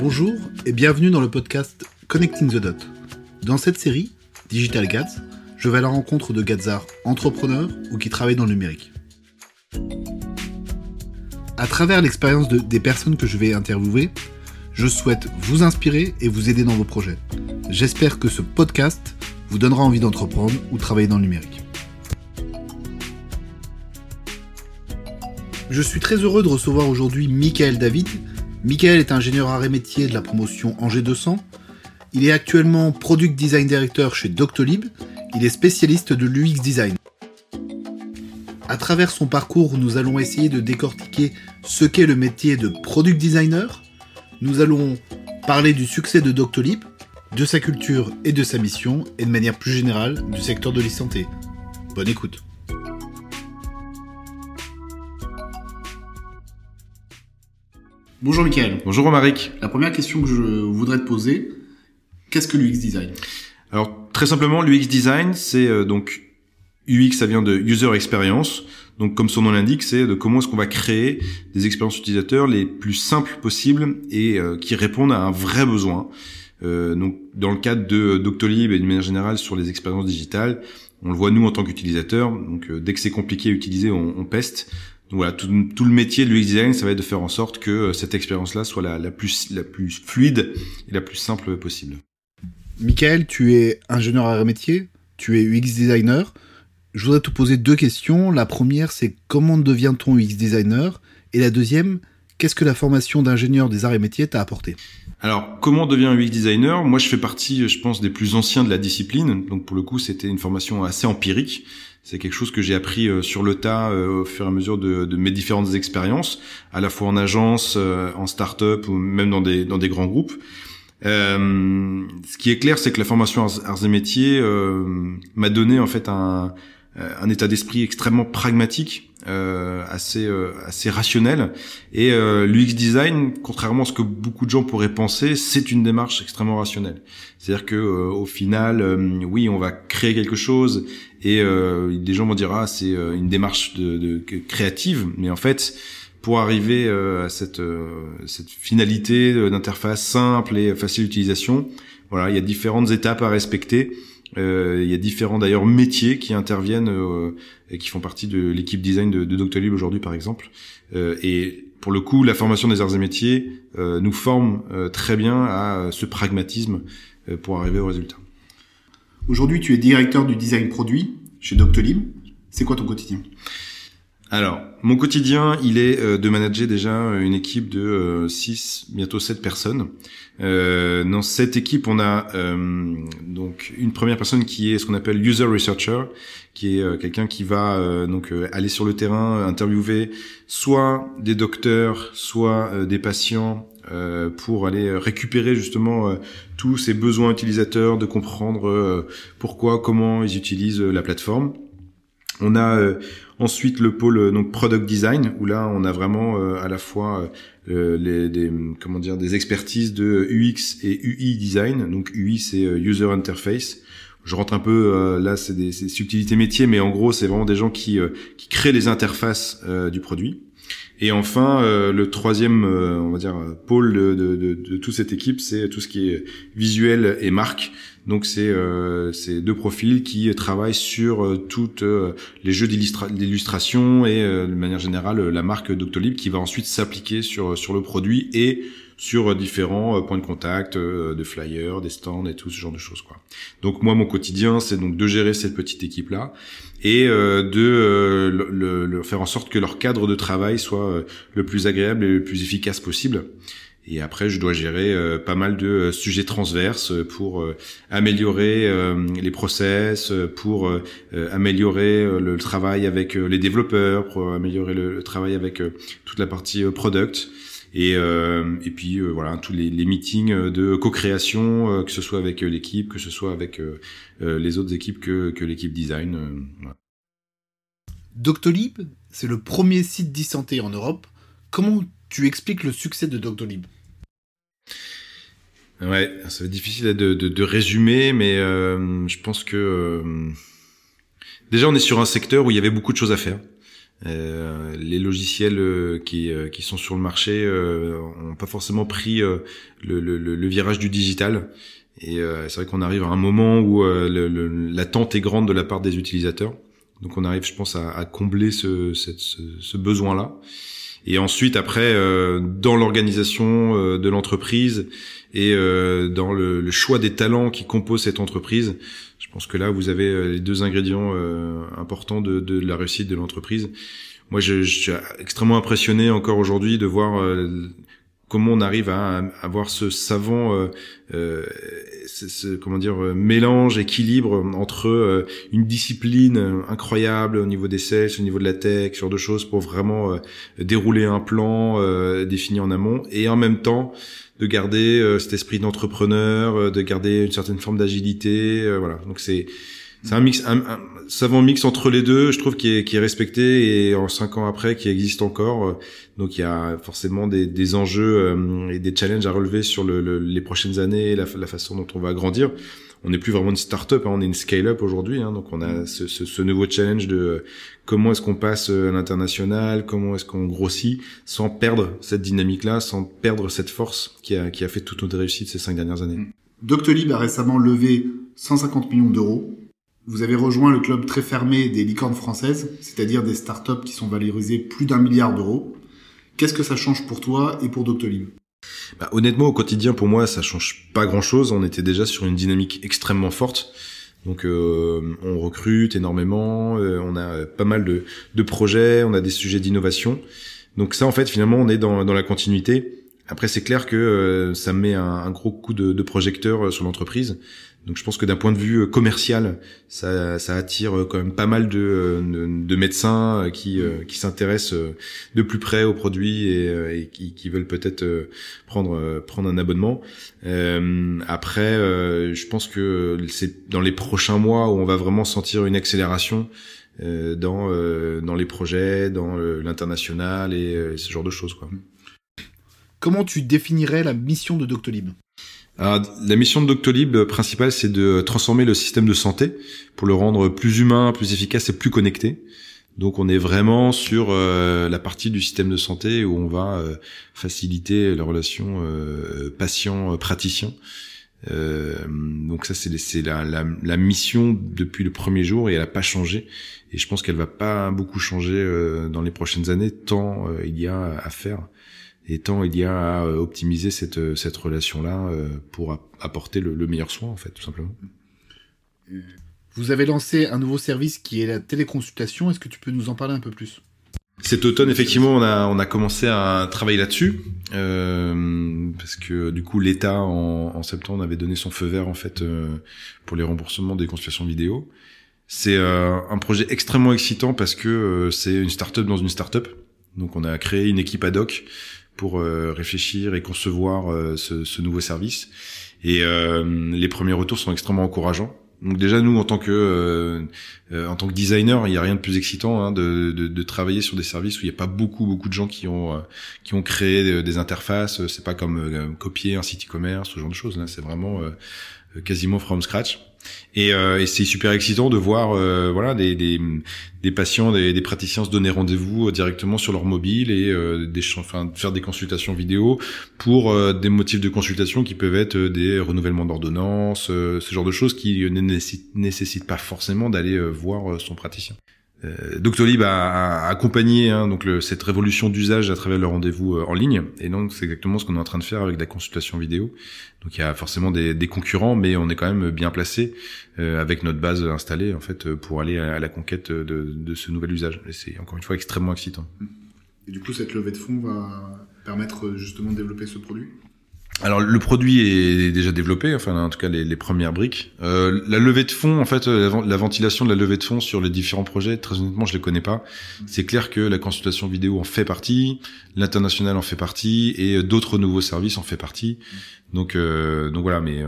Bonjour et bienvenue dans le podcast Connecting the Dot. Dans cette série, Digital Gads, je vais à la rencontre de gadzards entrepreneurs ou qui travaillent dans le numérique. À travers l'expérience de, des personnes que je vais interviewer, je souhaite vous inspirer et vous aider dans vos projets. J'espère que ce podcast vous donnera envie d'entreprendre ou travailler dans le numérique. Je suis très heureux de recevoir aujourd'hui Michael David. Michael est ingénieur arrêt métier de la promotion Angers 200. Il est actuellement Product Design Director chez Doctolib. Il est spécialiste de l'UX Design. À travers son parcours, nous allons essayer de décortiquer ce qu'est le métier de Product Designer. Nous allons parler du succès de Doctolib, de sa culture et de sa mission, et de manière plus générale du secteur de l'e-santé. Bonne écoute. Bonjour Michael. Bonjour Romaric. La première question que je voudrais te poser, qu'est-ce que l'UX design? Alors très simplement, l'UX design, c'est euh, donc UX, ça vient de user experience. Donc comme son nom l'indique, c'est de comment est-ce qu'on va créer des expériences utilisateurs les plus simples possibles et euh, qui répondent à un vrai besoin. Euh, donc dans le cadre de Doctolib et d'une manière générale sur les expériences digitales, on le voit nous en tant qu'utilisateurs. Donc dès que c'est compliqué à utiliser, on, on peste. Donc voilà, tout, tout, le métier de l'UX design, ça va être de faire en sorte que euh, cette expérience-là soit la, la, plus, la plus fluide et la plus simple possible. Michael, tu es ingénieur à métier, tu es UX designer. Je voudrais te poser deux questions. La première, c'est comment devient-on UX designer? Et la deuxième, qu'est-ce que la formation d'ingénieur des arts et métiers t'a apporté? Alors, comment devient UX designer? Moi, je fais partie, je pense, des plus anciens de la discipline. Donc, pour le coup, c'était une formation assez empirique. C'est quelque chose que j'ai appris euh, sur le tas euh, au fur et à mesure de, de, mes différentes expériences, à la fois en agence, euh, en start-up ou même dans des, dans des grands groupes. Euh, ce qui est clair, c'est que la formation arts, et métiers m'a donné en fait un, un état d'esprit extrêmement pragmatique euh, assez euh, assez rationnel. Et euh, l'UX design contrairement à ce que beaucoup de gens pourraient penser c'est une démarche extrêmement rationnelle. C'est-à-dire que euh, au final euh, oui on va créer quelque chose et des gens vont dire ah c'est une démarche de, de, créative. Mais en fait pour arriver à cette cette finalité d'interface simple et facile d'utilisation voilà il y a différentes étapes à respecter. euh, il y a différents d'ailleurs métiers qui interviennent euh, et qui font partie de l'équipe design de, de Doctolib aujourd'hui par exemple. Euh, et pour le coup, la formation des arts et métiers nous forme très bien à ce pragmatisme pour arriver au résultat. Aujourd'hui, tu es directeur du design produit chez Doctolib. C'est quoi ton quotidien? Alors, mon quotidien, il est euh, de manager déjà une équipe de 6, euh, bientôt 7 personnes. Euh, dans cette équipe, on a euh, donc une première personne qui est ce qu'on appelle user researcher, qui est quelqu'un qui va donc aller sur le terrain, interviewer soit des docteurs, soit des patients pour aller récupérer justement tous ces besoins utilisateurs, de comprendre pourquoi, comment ils utilisent la plateforme. On a euh, ensuite le pôle euh, donc product design où là on a vraiment euh, à la fois les des comment dire des expertises de UX et UI design. Donc UI c'est user interface. Je rentre un peu là c'est des, subtilités métiers mais en gros c'est vraiment des gens qui qui créent les interfaces du produit. Et enfin, le troisième, on va dire, pôle de, de, toute cette équipe, c'est tout ce qui est visuel et marque. Donc c'est euh, ces deux profils qui travaillent sur euh, toutes euh, les jeux d'illustration et de manière générale la marque Doctolib qui va ensuite s'appliquer sur sur le produit et sur différents points de contact, de flyers, des stands et tout ce genre de choses quoi. Donc moi mon quotidien c'est donc de gérer cette petite équipe là et de le, faire en sorte que leur cadre de travail soit le plus agréable et le plus efficace possible. Et après, je dois gérer euh, pas mal de euh, sujets transverses pour euh, améliorer les process, pour améliorer le travail avec les développeurs, pour améliorer le, travail avec toute la partie product. Et, et puis voilà tous les, les meetings de co-création, que ce soit avec l'équipe, que ce soit avec les autres équipes que, que l'équipe design. Voilà. Doctolib, c'est le premier site d'e-santé en Europe. Comment tu expliques le succès de Doctolib? Ouais, ça va être difficile de, de, de résumer, mais euh, je pense que euh, déjà on est sur un secteur où il y avait beaucoup de choses à faire. Les logiciels qui, qui sont sur le marché ont pas forcément pris le, le, le, virage du digital. Et c'est vrai qu'on arrive à un moment où l'attente est grande de la part des utilisateurs. Donc on arrive, je pense, à, à combler ce, ce, ce besoin-là. Et ensuite, après, euh, dans l'organisation euh, de l'entreprise et euh, dans le, le, choix des talents qui composent cette entreprise, pense que là, vous avez les deux ingrédients importants de, la réussite de l'entreprise. Moi, je, je, suis extrêmement impressionné encore aujourd'hui de voir comment on arrive à, avoir ce savant euh, euh, ce, comment dire euh, mélange équilibre entre euh, une discipline incroyable au niveau des sales au niveau de la tech sur deux choses pour vraiment dérouler un plan défini en amont et en même temps de garder cet esprit d'entrepreneur de garder une certaine forme d'agilité voilà. Donc c'est c'est un mix, un, savant mix entre les deux, je trouve, qui est, qui est respecté et en cinq ans après, qui existe encore. Donc il y a forcément des, des enjeux euh, et des challenges à relever sur le, les prochaines années, la, la, façon dont on va grandir. On n'est plus vraiment une start-up, hein, on est une scale-up aujourd'hui. Hein, donc on a ce, ce, ce, nouveau challenge de euh, comment est-ce qu'on passe euh, à l'international, comment est-ce qu'on grossit, sans perdre cette dynamique-là, sans perdre cette force qui a, qui a fait toute notre réussite ces cinq dernières années. Doctolib a récemment levé 150 millions d'euros vous avez rejoint le club très fermé des licornes françaises, c'est-à-dire des startups qui sont valorisées plus d'un milliard d'euros. Qu'est-ce que ça change pour toi et pour Doctolib? Bah, Honnêtement, au quotidien, pour moi, ça change pas grand-chose. On était déjà sur une dynamique extrêmement forte. Donc, euh, on recrute énormément, euh, on a pas mal de, de, projets, on a des sujets d'innovation. Donc ça, en fait, finalement, on est dans, dans la continuité. Après, c'est clair que euh, ça met un, un, gros coup de, de projecteur sur l'entreprise. Donc je pense que d'un point de vue euh, commercial, ça, ça, attire euh, quand même pas mal de, euh, de, de médecins qui, qui s'intéressent de plus près aux produits et, et qui, qui, veulent peut-être prendre, prendre un abonnement. Euh, après, je pense que c'est dans les prochains mois où on va vraiment sentir une accélération dans, dans les projets, dans l'international et, ce genre de choses. Quoi. Comment tu définirais la mission de Doctolib? Alors, la mission de Doctolib euh, principale, c'est de transformer le système de santé pour le rendre plus humain, plus efficace et plus connecté. Donc, on est vraiment sur euh, la partie du système de santé où on va euh, faciliter la relation patient-praticien. donc ça, c'est la, la, la, mission depuis le premier jour et elle n'a pas changé. Et je pense qu'elle va pas beaucoup changer dans les prochaines années, tant il y a à faire et tant il y a à euh, optimiser cette, euh, cette relation-là euh, pour apporter le, meilleur soin, en fait, tout simplement. Vous avez lancé un nouveau service qui est la téléconsultation. Est-ce que tu peux nous en parler un peu plus? Cet automne, effectivement, on a on a commencé à travailler là-dessus euh, parce que du coup, l'État en, en, septembre avait donné son feu vert en fait euh, pour les remboursements des consultations vidéo. C'est euh, un projet extrêmement excitant parce que c'est une start-up dans une start-up. Donc, on a créé une équipe ad hoc pour euh, réfléchir et concevoir euh, ce, ce, nouveau service. Et euh, les premiers retours sont extrêmement encourageants. Donc déjà nous en tant que en tant que designer, il n'y a rien de plus excitant hein, de, de, de, travailler sur des services où il n'y a pas beaucoup beaucoup de gens qui ont qui ont créé des, interfaces. C'est pas comme copier un site e-commerce, ce genre de choses. Là, c'est vraiment quasiment from scratch. Et, euh, et c'est super excitant de voir euh, voilà des, des, des patients, des, des, praticiens se donner rendez-vous euh, directement sur leur mobile et euh, des, enfin, faire des consultations vidéo pour euh, des motifs de consultation qui peuvent être des renouvellements d'ordonnance, ce genre de choses qui ne nécessitent pas forcément d'aller voir son praticien. Euh, Doctolib a, accompagné hein, donc cette révolution d'usage à travers le rendez-vous euh, en ligne, et donc c'est exactement ce qu'on est en train de faire avec la consultation vidéo. Donc il y a forcément des, concurrents, mais on est quand même bien placé euh, avec notre base installée en fait pour aller à, la conquête de, ce nouvel usage. Et c'est encore une fois extrêmement excitant. Et du coup, cette levée de fonds va permettre justement de développer ce produit? Alors le produit est déjà développé, enfin en tout cas les, premières briques. Euh, la levée de fonds, en fait, la, ventilation de la levée de fonds sur les différents projets, très honnêtement, je les connais pas. C'est clair que la consultation vidéo en fait partie, l'international en fait partie, et d'autres nouveaux services en fait partie. Donc euh, donc voilà, mais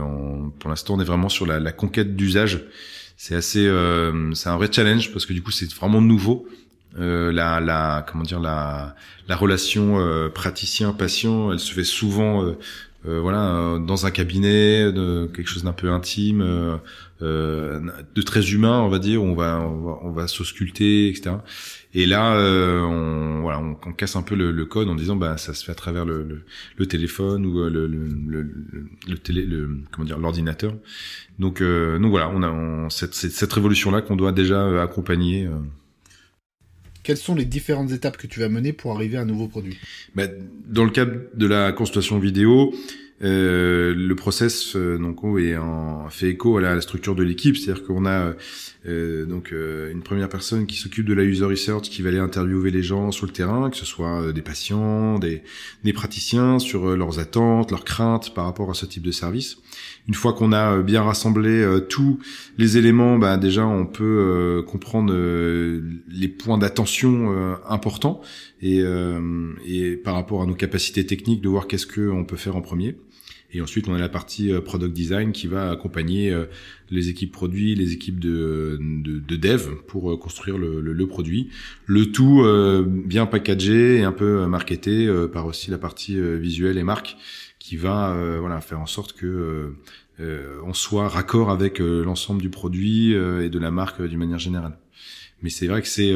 pour l'instant, on est vraiment sur la, la conquête d'usage. C'est assez, euh, c'est un vrai challenge parce que du coup, c'est vraiment nouveau. Euh, la, la comment dire la la relation euh, praticien patient elle se fait souvent euh, voilà dans un cabinet, quelque chose d'un peu intime, de très humain, on va dire. On va on va, on va s'ausculter, etc. Et là, euh, on, voilà, on, casse un peu le, le, code en disant, bah, ça se fait à travers le, le, le téléphone ou euh, le, le, télé, le comment dire, l'ordinateur. Donc, euh, donc voilà, on a on, cette, cette, révolution-là qu'on doit déjà euh, accompagner. Euh. Quelles sont les différentes étapes que tu vas mener pour arriver à un nouveau produit? Bah, Dans le cadre de la consultation vidéo, euh, le process euh, donc est en, fait écho à la, structure de l'équipe, c'est-à-dire qu'on a euh, donc euh, une première personne qui s'occupe de la user research, qui va aller interviewer les gens sur le terrain, que ce soit des patients, des, des praticiens sur leurs attentes, leurs craintes par rapport à ce type de service. Une fois qu'on a bien rassemblé tous les éléments, bah, déjà on peut comprendre les points d'attention importants et, et par rapport à nos capacités techniques de voir qu'est-ce qu'on peut faire en premier. Et ensuite, on a la partie euh, product design qui va accompagner euh, les équipes produits, les équipes de, de, de dev pour euh, construire le, le, produit. Le tout bien packagé et un peu marketé par aussi la partie visuelle et marque qui va voilà faire en sorte que on soit raccord avec l'ensemble du produit et de la marque d'une manière générale. Mais c'est vrai que c'est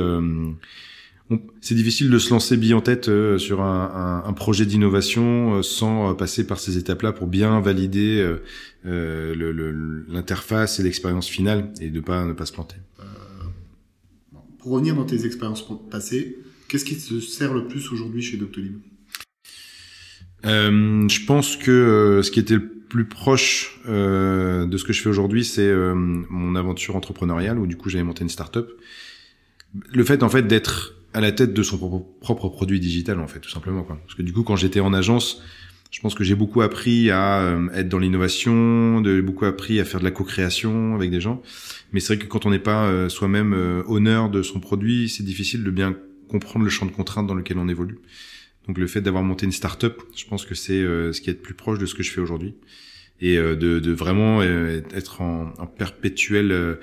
c'est difficile de se lancer bille en tête euh, sur un, un, projet d'innovation euh, sans euh, passer par ces étapes-là pour bien valider l'interface et l'expérience finale et de pas ne pas se planter. pour revenir dans tes expériences passées, qu'est-ce qui te sert le plus aujourd'hui chez Doctolib? Je pense que ce qui était le plus proche de ce que je fais aujourd'hui, c'est mon aventure entrepreneuriale où du coup j'avais monté une start-up. Le fait en fait d'être à la tête de son propre, produit digital en fait tout simplement quoi. parce que du coup quand j'étais en agence je pense que j'ai beaucoup appris à euh, être dans l'innovation de beaucoup appris à faire de la co-création avec des gens. Mais c'est vrai que quand on n'est pas euh, soi-même euh, honneur de son produit c'est difficile de bien comprendre le champ de contraintes dans lequel on évolue. Donc le fait d'avoir monté une start-up je pense que c'est ce qui est le plus proche de ce que je fais aujourd'hui. Et de, vraiment être en, en perpétuel euh,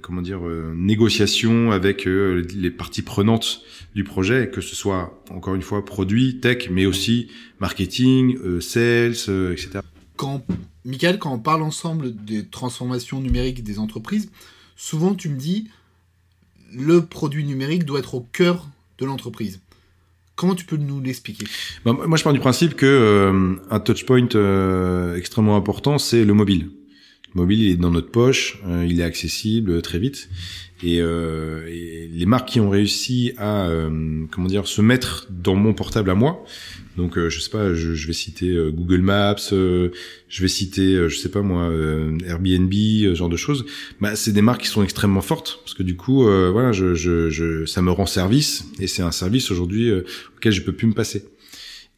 comment dire euh, négociation avec euh, les parties prenantes du projet, que ce soit encore une fois produit, tech, mais aussi marketing, sales, etc. Quand Michael, quand on parle ensemble des transformations numériques des entreprises, souvent tu me dis le produit numérique doit être au cœur de l'entreprise. Comment tu peux nous l'expliquer? Bah, Moi, je pars du principe que un touchpoint extrêmement important, c'est le mobile mobile, il est dans notre poche, euh, il est accessible euh, très vite. Et, euh, les marques qui ont réussi à euh, comment dire se mettre dans mon portable à moi. Donc je sais pas, je, je vais citer Google Maps, je vais citer je sais pas moi Airbnb, ce genre de choses. Bah c'est des marques qui sont extrêmement fortes parce que du coup voilà, je, je, je, ça me rend service et c'est un service aujourd'hui auquel je peux plus me passer.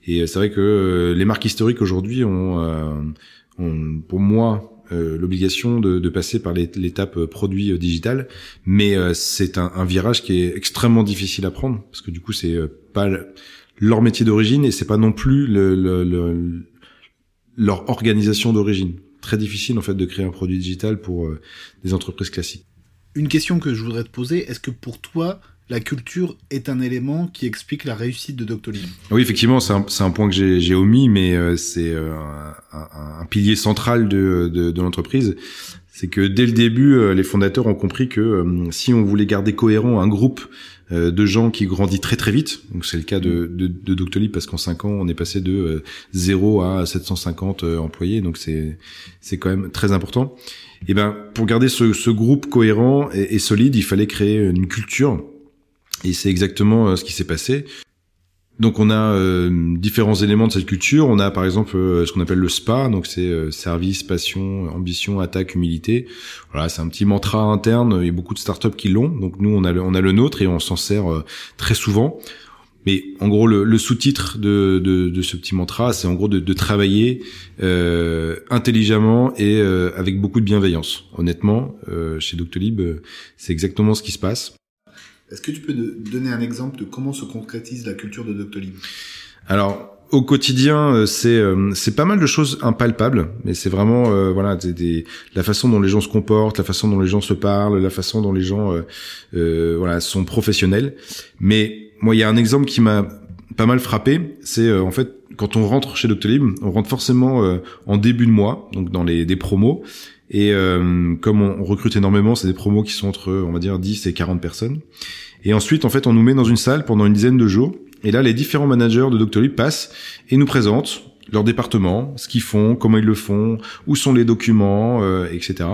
Et c'est vrai que les marques historiques aujourd'hui ont, ont pour moi euh, l'obligation de, de, passer par l'étape euh, produit euh, digital, mais c'est un, un, virage qui est extrêmement difficile à prendre parce que du coup c'est pas leur métier d'origine et c'est pas non plus le, le, leur organisation d'origine. Très difficile en fait de créer un produit digital pour des entreprises classiques. Une question que je voudrais te poser, est-ce que pour toi la culture est un élément qui explique la réussite de Doctolib. Oui, effectivement, c'est un, un, point que j'ai omis, mais euh, c'est euh, un, un, pilier central de, de, de l'entreprise. C'est que dès le début, euh, les fondateurs ont compris que si on voulait garder cohérent un groupe de gens qui grandit très très vite, donc c'est le cas de, de, de Doctolib parce qu'en 5 ans, on est passé de 0 à 750 employés, donc c'est c'est quand même très important. Et ben pour garder ce, ce groupe cohérent et solide, il fallait créer une culture et c'est exactement euh, ce qui s'est passé. Donc on a euh, différents éléments de cette culture. On a par exemple euh, ce qu'on appelle le SPA, donc c'est service, passion, ambition, attaque, humilité. Voilà, c'est un petit mantra interne. Il y a beaucoup de startups qui l'ont. Donc nous on a le, on a le nôtre et on s'en sert très souvent. Mais en gros, le, le sous-titre de, de, de, ce petit mantra, c'est en gros de, de travailler intelligemment et avec beaucoup de bienveillance. Honnêtement, chez Doctolib, c'est exactement ce qui se passe. Est-ce que tu peux donner un exemple de comment se concrétise la culture de Doctolib? Alors, au quotidien, euh, c'est euh, c'est pas mal de choses impalpables, mais c'est vraiment euh, voilà des, des, la façon dont les gens se comportent, la façon dont les gens se parlent, la façon dont les gens euh, voilà sont professionnels. Mais moi, il y a un exemple qui m'a pas mal frappé, c'est en fait quand on rentre chez Doctolib, on rentre forcément en début de mois, donc dans les des promos. Et comme on, recrute énormément, c'est des promos qui sont entre, on va dire, 10 et 40 personnes. Et ensuite, en fait, on nous met dans une salle pendant une dizaine de jours. Et là, les différents managers de Doctolib passent et nous présentent leur département, ce qu'ils font, comment ils le font, où sont les documents, euh, etc.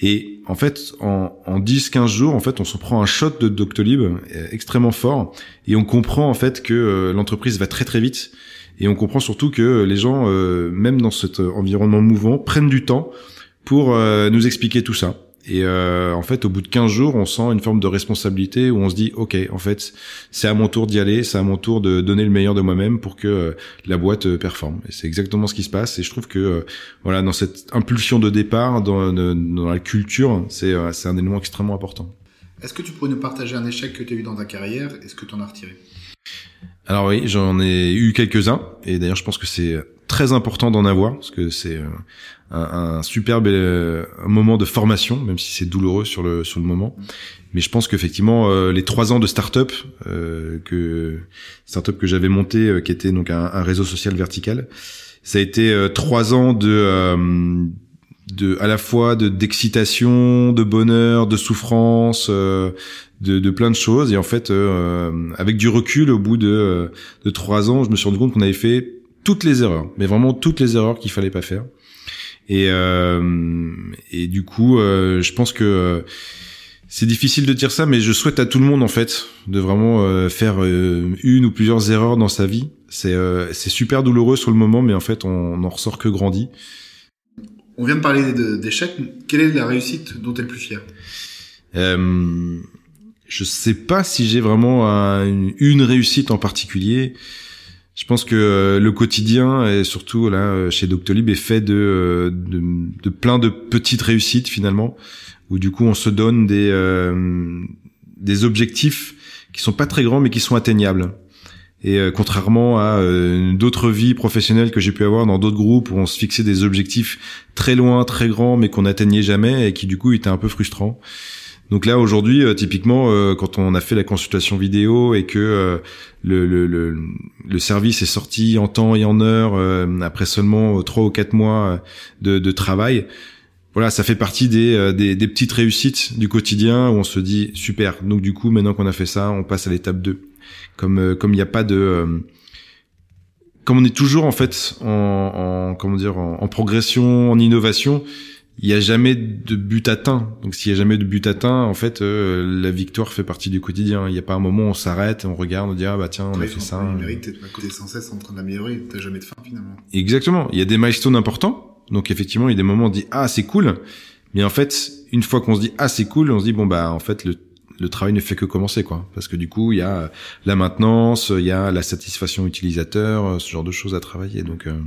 Et en fait, en, en 10-15 jours, en fait, on se prend un shot de Doctolib euh, extrêmement fort et on comprend en fait que euh, l'entreprise va très très vite et on comprend surtout que les gens, même dans cet environnement mouvant, prennent du temps pour nous expliquer tout ça. Et euh, en fait, au bout de 15 jours, on sent une forme de responsabilité où on se dit, ok, en fait, c'est à mon tour d'y aller, c'est à mon tour de donner le meilleur de moi-même pour que euh, la boîte euh, performe. Et c'est exactement ce qui se passe. Et je trouve que voilà, dans cette impulsion de départ, dans, dans la culture, c'est c'est un élément extrêmement important. Est-ce que tu pourrais nous partager un échec que tu as eu dans ta carrière Est-ce que tu en as retiré? Alors oui, j'en ai eu quelques-uns, et d'ailleurs je pense que c'est très important d'en avoir, parce que c'est un, un superbe euh, moment de formation, même si c'est douloureux sur le sur le moment. Mais je pense qu'effectivement euh, les trois ans de start-up euh, que start-up que j'avais monté, euh, qui était donc un, un, réseau social vertical, ça a été trois ans de de à la fois de d'excitation, de bonheur, de souffrance, de, de plein de choses. Et en fait, avec du recul, au bout de de trois ans, je me suis rendu compte qu'on avait fait toutes les erreurs, mais vraiment toutes les erreurs qu'il fallait pas faire. Et, euh, et du coup, euh, je pense que euh, c'est difficile de dire ça, mais je souhaite à tout le monde en fait de vraiment faire une ou plusieurs erreurs dans sa vie. C'est c'est super douloureux sur le moment, mais en fait, on n'en ressort que grandi. On vient de parler d'échecs. Quelle est la réussite dont tu es le plus fier? Euh, Je sais pas si j'ai vraiment une, réussite en particulier. Je pense que euh, le quotidien et surtout là euh, chez Doctolib est fait de, euh, de, de plein de petites réussites finalement où du coup on se donne des des objectifs qui sont pas très grands mais qui sont atteignables. Et contrairement à d'autres vies professionnelles que j'ai pu avoir dans d'autres groupes où on se fixait des objectifs très loin, très grands mais qu'on n'atteignait jamais et qui du coup étaient un peu frustrants. Donc là aujourd'hui, euh, typiquement, euh, quand on a fait la consultation vidéo et que euh, le, le, le, le, service est sorti en temps et en heure après seulement trois ou quatre mois de, de, travail, voilà, ça fait partie des, des, des, petites réussites du quotidien où on se dit super. Donc du coup, maintenant qu'on a fait ça, on passe à l'étape 2. Comme comme il n'y a pas de comme on est toujours en fait en, en comment dire en, en progression, en innovation, il n'y a jamais de but atteint. Donc s'il y a jamais de but atteint, en fait, euh, la victoire fait partie du quotidien. Il n'y a pas un moment où on s'arrête, on regarde, on dit ah bah tiens, on a fait ça. Tu es sans cesse en train d'améliorer. T'as jamais de fin finalement. Exactement. Il y a des milestones importants. Donc effectivement, il y a des moments où on dit ah c'est cool. Mais en fait, une fois qu'on se dit ah c'est cool, on se dit bon bah en fait le le travail ne fait que commencer quoi parce que du coup il y a la maintenance il y a la satisfaction utilisateur ce genre de choses à travailler donc euh,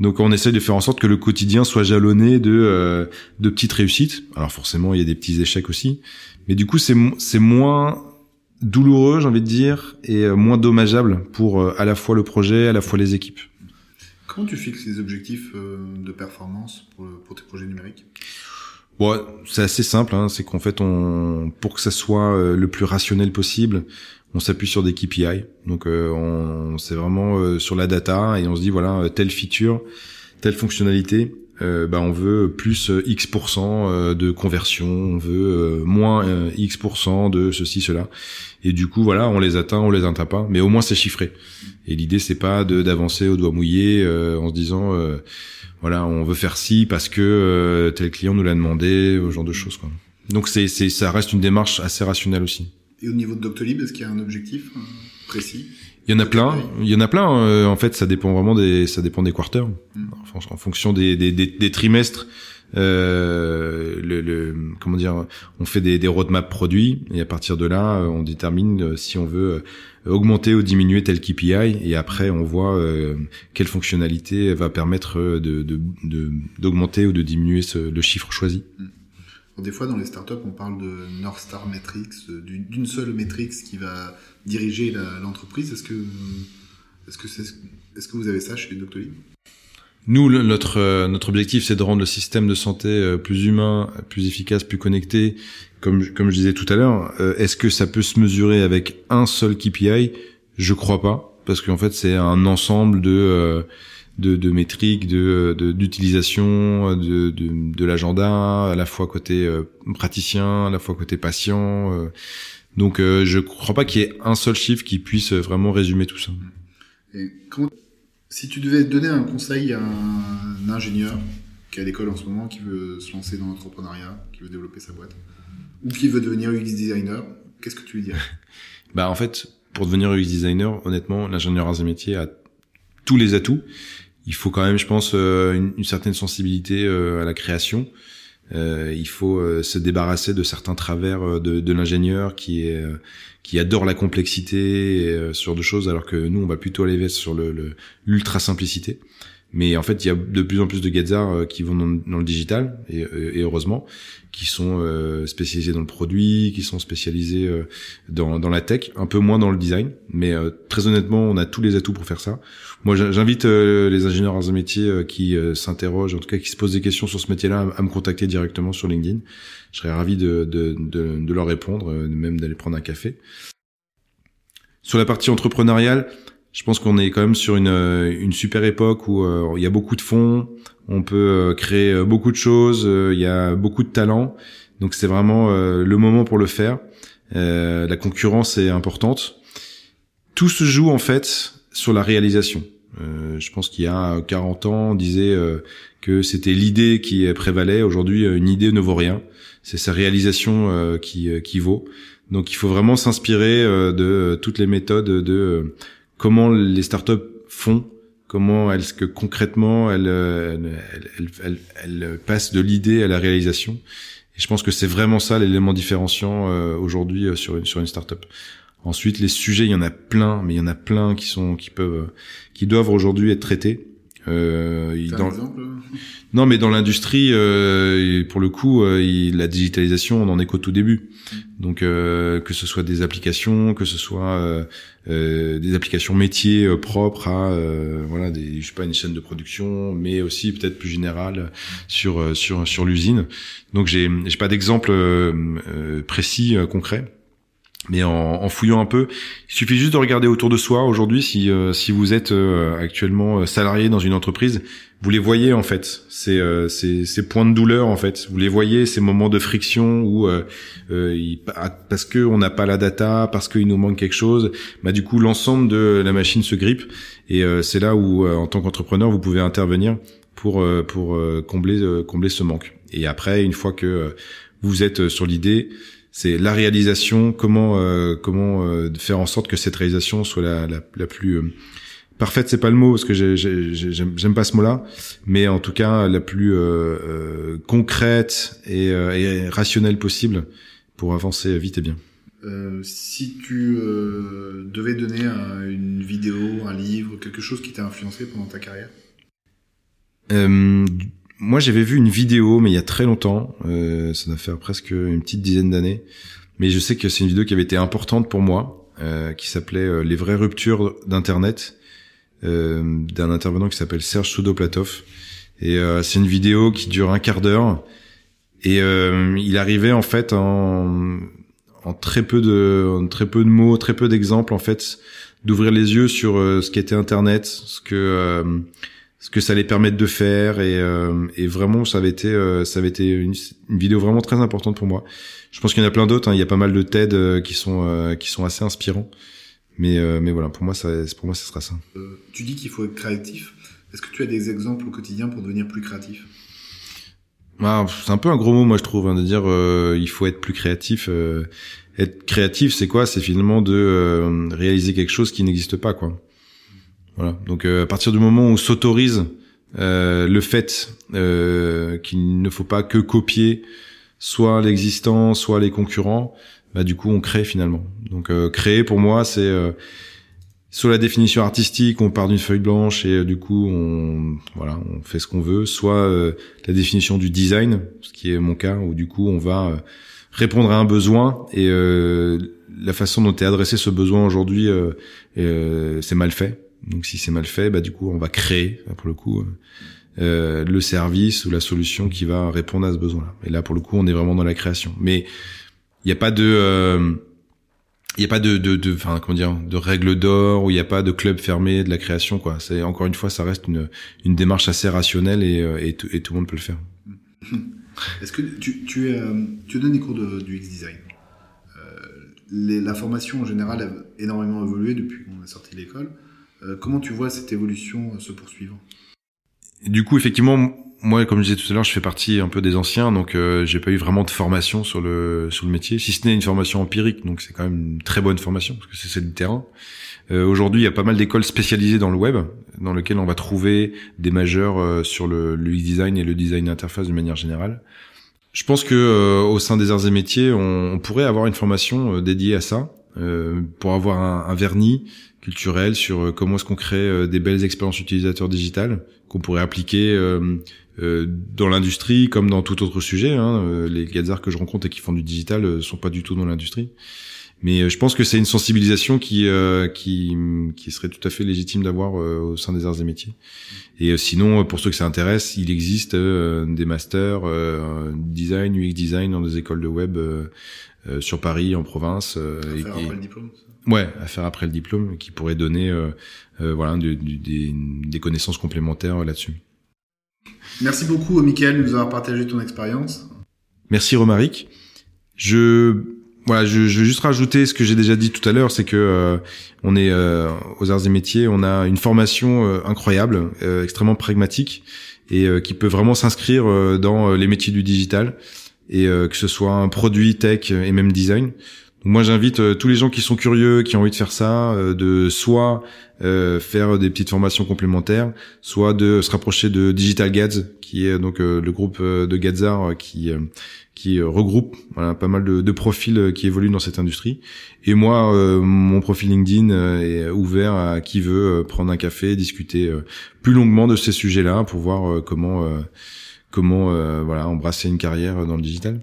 donc on essaie de faire en sorte que le quotidien soit jalonné de euh, de petites réussites. Alors forcément, il y a des petits échecs aussi, mais du coup c'est c'est moins douloureux, j'ai envie de dire, et euh, moins dommageable pour euh, à la fois le projet, à la fois les équipes. Comment tu fixes les objectifs de performance pour, pour tes projets numériques? Bon, c'est assez simple, hein, c'est qu'en fait, on, pour que ça soit le plus rationnel possible, on s'appuie sur des KPI. Donc euh, on, c'est vraiment euh, sur la data et on se dit voilà telle feature, telle fonctionnalité, euh, bah on veut plus X de conversion, on veut moins X de ceci cela. Et du coup voilà, on les atteint, on les atteint pas, mais au moins c'est chiffré. Et l'idée c'est pas de d'avancer au doigt mouillé en se disant voilà on veut faire ci parce que tel client nous l'a demandé, ce genre de choses quoi. Donc c'est c'est ça reste une démarche assez rationnelle aussi. Et au niveau de Doctolib, est-ce qu'il y a un objectif euh, précis? Il y en a plein, il y en a plein. Euh, en fait, ça dépend vraiment des, ça dépend des quarters, mm. en, fonction des, des, des, trimestres. Euh, le, le, comment dire, on fait des, des roadmaps produits et à partir de là, euh, on détermine si on veut augmenter ou diminuer tel KPI et après on voit quelle fonctionnalité va permettre de d'augmenter ou de diminuer ce, le chiffre choisi. Mm. Des fois, dans les startups, on parle de North Star Metrics, euh, d'une seule métrique qui va diriger l'entreprise. Est-ce que, est-ce que, est, ce que vous avez ça chez Doctolib? Nous, notre euh, notre objectif, c'est de rendre le système de santé euh, plus humain, plus efficace, plus connecté. Comme comme je disais tout à l'heure, est-ce que ça peut se mesurer avec un seul KPI Je crois pas, parce qu'en fait c'est un ensemble de de, de métriques, de d'utilisation de, de, de l'agenda, à la fois côté praticien, à la fois côté patient. donc je crois pas qu'il y ait un seul chiffre qui puisse vraiment résumer tout ça. Et comment, si tu devais donner un conseil à un ingénieur qui est à l'école en ce moment, qui veut se lancer dans l'entrepreneuriat, qui veut développer sa boîte, ou qui veut devenir UX designer, qu'est-ce que tu lui dirais? Bah en fait, pour devenir UX designer, honnêtement, l'ingénieur arts et métiers a tous les atouts. Il faut quand même, je pense, euh, une, certaine sensibilité euh, à la création. Euh, il faut se débarrasser de certains travers de, l'ingénieur qui adore la complexité et, sur de choses, alors que nous, on va plutôt aller sur le l'ultra simplicité. Mais en fait, il y a de plus en plus de Gazars euh, qui vont dans, le digital, et, euh, heureusement, qui sont euh, spécialisés dans le produit, qui sont spécialisés dans, dans la tech, un peu moins dans le design. Mais très honnêtement, on a tous les atouts pour faire ça. Moi, j'invite les ingénieurs arts et métiers qui s'interrogent, en tout cas qui se posent des questions sur ce métier-là, à, me contacter directement sur LinkedIn. Je serais ravi de leur répondre, même d'aller prendre un café. Sur la partie entrepreneuriale, je pense qu'on est quand même sur une, euh, une super époque où euh, il y a beaucoup de fonds, on peut euh, créer beaucoup de choses, il y a beaucoup de talents, donc c'est vraiment le moment pour le faire. la concurrence est importante. Tout se joue en fait sur la réalisation. je pense qu'il y a 40 ans, on disait que c'était l'idée qui prévalait. Aujourd'hui, une idée ne vaut rien. C'est sa réalisation qui, qui vaut. Donc il faut vraiment s'inspirer de toutes les méthodes de comment les startups font, comment est-ce que concrètement elles, elles, elles, passent de l'idée à la réalisation. Et je pense que c'est vraiment ça l'élément différenciant euh, aujourd'hui euh, sur une sur une startup. Ensuite, les sujets, il y en a plein, mais il y en a plein qui sont qui peuvent qui doivent aujourd'hui être traités. Euh, dans... Non, mais dans l'industrie, euh, pour le coup, euh, la digitalisation, on en est qu'au tout début. Mm. Donc, euh, que ce soit des applications, que ce soit euh, euh, des applications métiers propres à, voilà, des, je sais pas, une chaîne de production, mais aussi peut-être plus général sur sur sur l'usine. Donc, j'ai j'ai pas d'exemple précis concret. Mais en, en, fouillant un peu, il suffit juste de regarder autour de soi aujourd'hui. Si euh, si vous êtes euh, actuellement euh, salarié dans une entreprise, vous les voyez en fait. Ces, ces, ces points de douleur en fait. Vous les voyez ces moments de friction où parce que on n'a pas la data, parce qu'il nous manque quelque chose, bah du coup l'ensemble de la machine se grippe. Et c'est là où en tant qu'entrepreneur vous pouvez intervenir pour pour combler combler ce manque. Et après une fois que vous êtes sur l'idée c'est la réalisation, comment euh, comment euh, faire en sorte que cette réalisation soit la, la, la plus euh, parfaite, c'est pas le mot parce que j'aime pas ce mot-là, mais en tout cas la plus concrète et, et, rationnelle possible pour avancer vite et bien. si tu devais donner une vidéo, un livre, quelque chose qui t'a influencé pendant ta carrière? Moi, j'avais vu une vidéo, mais il y a très longtemps. Euh, ça doit faire presque une petite dizaine d'années. Mais je sais que c'est une vidéo qui avait été importante pour moi, euh, qui s'appelait euh, Les vraies ruptures d'Internet, euh, d'un intervenant qui s'appelle Serge Soudoplatov. Et euh, c'est une vidéo qui dure un quart d'heure. Et il arrivait en fait en, en très peu de en très peu de mots, très peu d'exemples en fait, d'ouvrir les yeux sur ce qu'était Internet, ce que ce que ça allait permettre de faire et, euh, et vraiment ça avait été euh, ça avait été une, vidéo vraiment très importante pour moi. Je pense qu'il y en a plein d'autres. Hein. Il y a pas mal de TED euh, qui sont qui sont assez inspirants. Mais mais voilà pour moi ça pour moi ce sera ça. tu dis qu'il faut être créatif. Est-ce que tu as des exemples au quotidien pour devenir plus créatif? Ah, C'est un peu un gros mot moi je trouve hein, de dire il faut être plus créatif. être créatif c'est quoi? C'est finalement de réaliser quelque chose qui n'existe pas quoi. Voilà. Donc euh, à partir du moment où on s'autorise euh, le fait euh, qu'il ne faut pas que copier soit l'existant, soit les concurrents, bah du coup on crée finalement. Donc créer pour moi c'est soit la définition artistique, on part d'une feuille blanche et du coup on voilà, on fait ce qu'on veut, soit la définition du design, ce qui est mon cas où du coup on va répondre à un besoin et la façon dont est adressé ce besoin aujourd'hui c'est mal fait donc si c'est mal fait, bah du coup on va créer pour le coup euh, le service ou la solution qui va répondre à ce besoin-là. Et là pour le coup on est vraiment dans la création. Mais il n'y a pas de euh, il n'y a pas de, de, de, enfin, comment dire, de règles d'or ou il n'y a pas de club fermé de la création, quoi. C'est encore une fois, ça reste une, une démarche assez rationnelle et, euh, et, et tout le monde peut le faire. Est-ce que tu, tu, euh, donnes des cours de, du X-Design euh, La formation en général a énormément évolué depuis qu'on a sorti l'école. Euh, comment tu vois cette évolution se poursuivre? Du coup, effectivement, moi, comme je disais tout à l'heure, je fais partie un peu des anciens, donc euh, j'ai pas eu vraiment de formation sur le sur le métier, si ce n'est une formation empirique, donc c'est quand même une très bonne formation parce que c'est du terrain. Euh, Aujourd'hui, il y a pas mal d'écoles spécialisées dans le web, dans lesquelles on va trouver des majeurs euh, sur le, le design et le design interface de manière générale. Je pense que euh, au sein des arts et métiers, on, on pourrait avoir une formation euh, dédiée à ça, pour avoir un, un, vernis culturel sur comment est-ce qu'on crée des belles expériences utilisateurs digitales qu'on pourrait appliquer euh, dans l'industrie comme dans tout autre sujet. Hein, euh, les gazards que je rencontre et qui font du digital euh, sont pas du tout dans l'industrie. Mais je pense que c'est une sensibilisation qui, qui, qui serait tout à fait légitime d'avoir au sein des arts et métiers. Et sinon, pour ceux que ça intéresse, il existe des masters design, UX design dans des écoles de web sur Paris, en province. diplôme. Ouais, à faire après le diplôme, qui pourrait donner voilà des, des connaissances complémentaires là-dessus. Merci beaucoup, Michael, de nous avoir partagé ton expérience. Merci, Romaric. Je voilà, je, je, veux juste rajouter ce que j'ai déjà dit tout à l'heure, c'est que euh, on est euh, aux arts et métiers, on a une formation euh, incroyable, extrêmement pragmatique et qui peut vraiment s'inscrire dans les métiers du digital et que ce soit un produit tech et même design. Donc moi, j'invite tous les gens qui sont curieux, qui ont envie de faire ça, de soit euh, faire des petites formations complémentaires, soit de se rapprocher de Digital Gads, qui est donc euh, le groupe euh, de Gadzar qui qui regroupe voilà, pas mal de, de, profils qui évoluent dans cette industrie. Et moi, mon profil LinkedIn est ouvert à qui veut prendre un café, discuter plus longuement de ces sujets-là pour voir comment comment voilà embrasser une carrière dans le digital.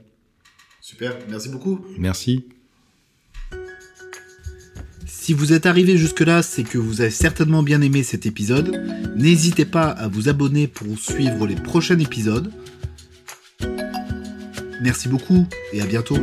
Super, merci beaucoup. Merci. Si vous êtes arrivé jusque-là, c'est que vous avez certainement bien aimé cet épisode. N'hésitez pas à vous abonner pour suivre les prochains épisodes. Merci beaucoup et à bientôt.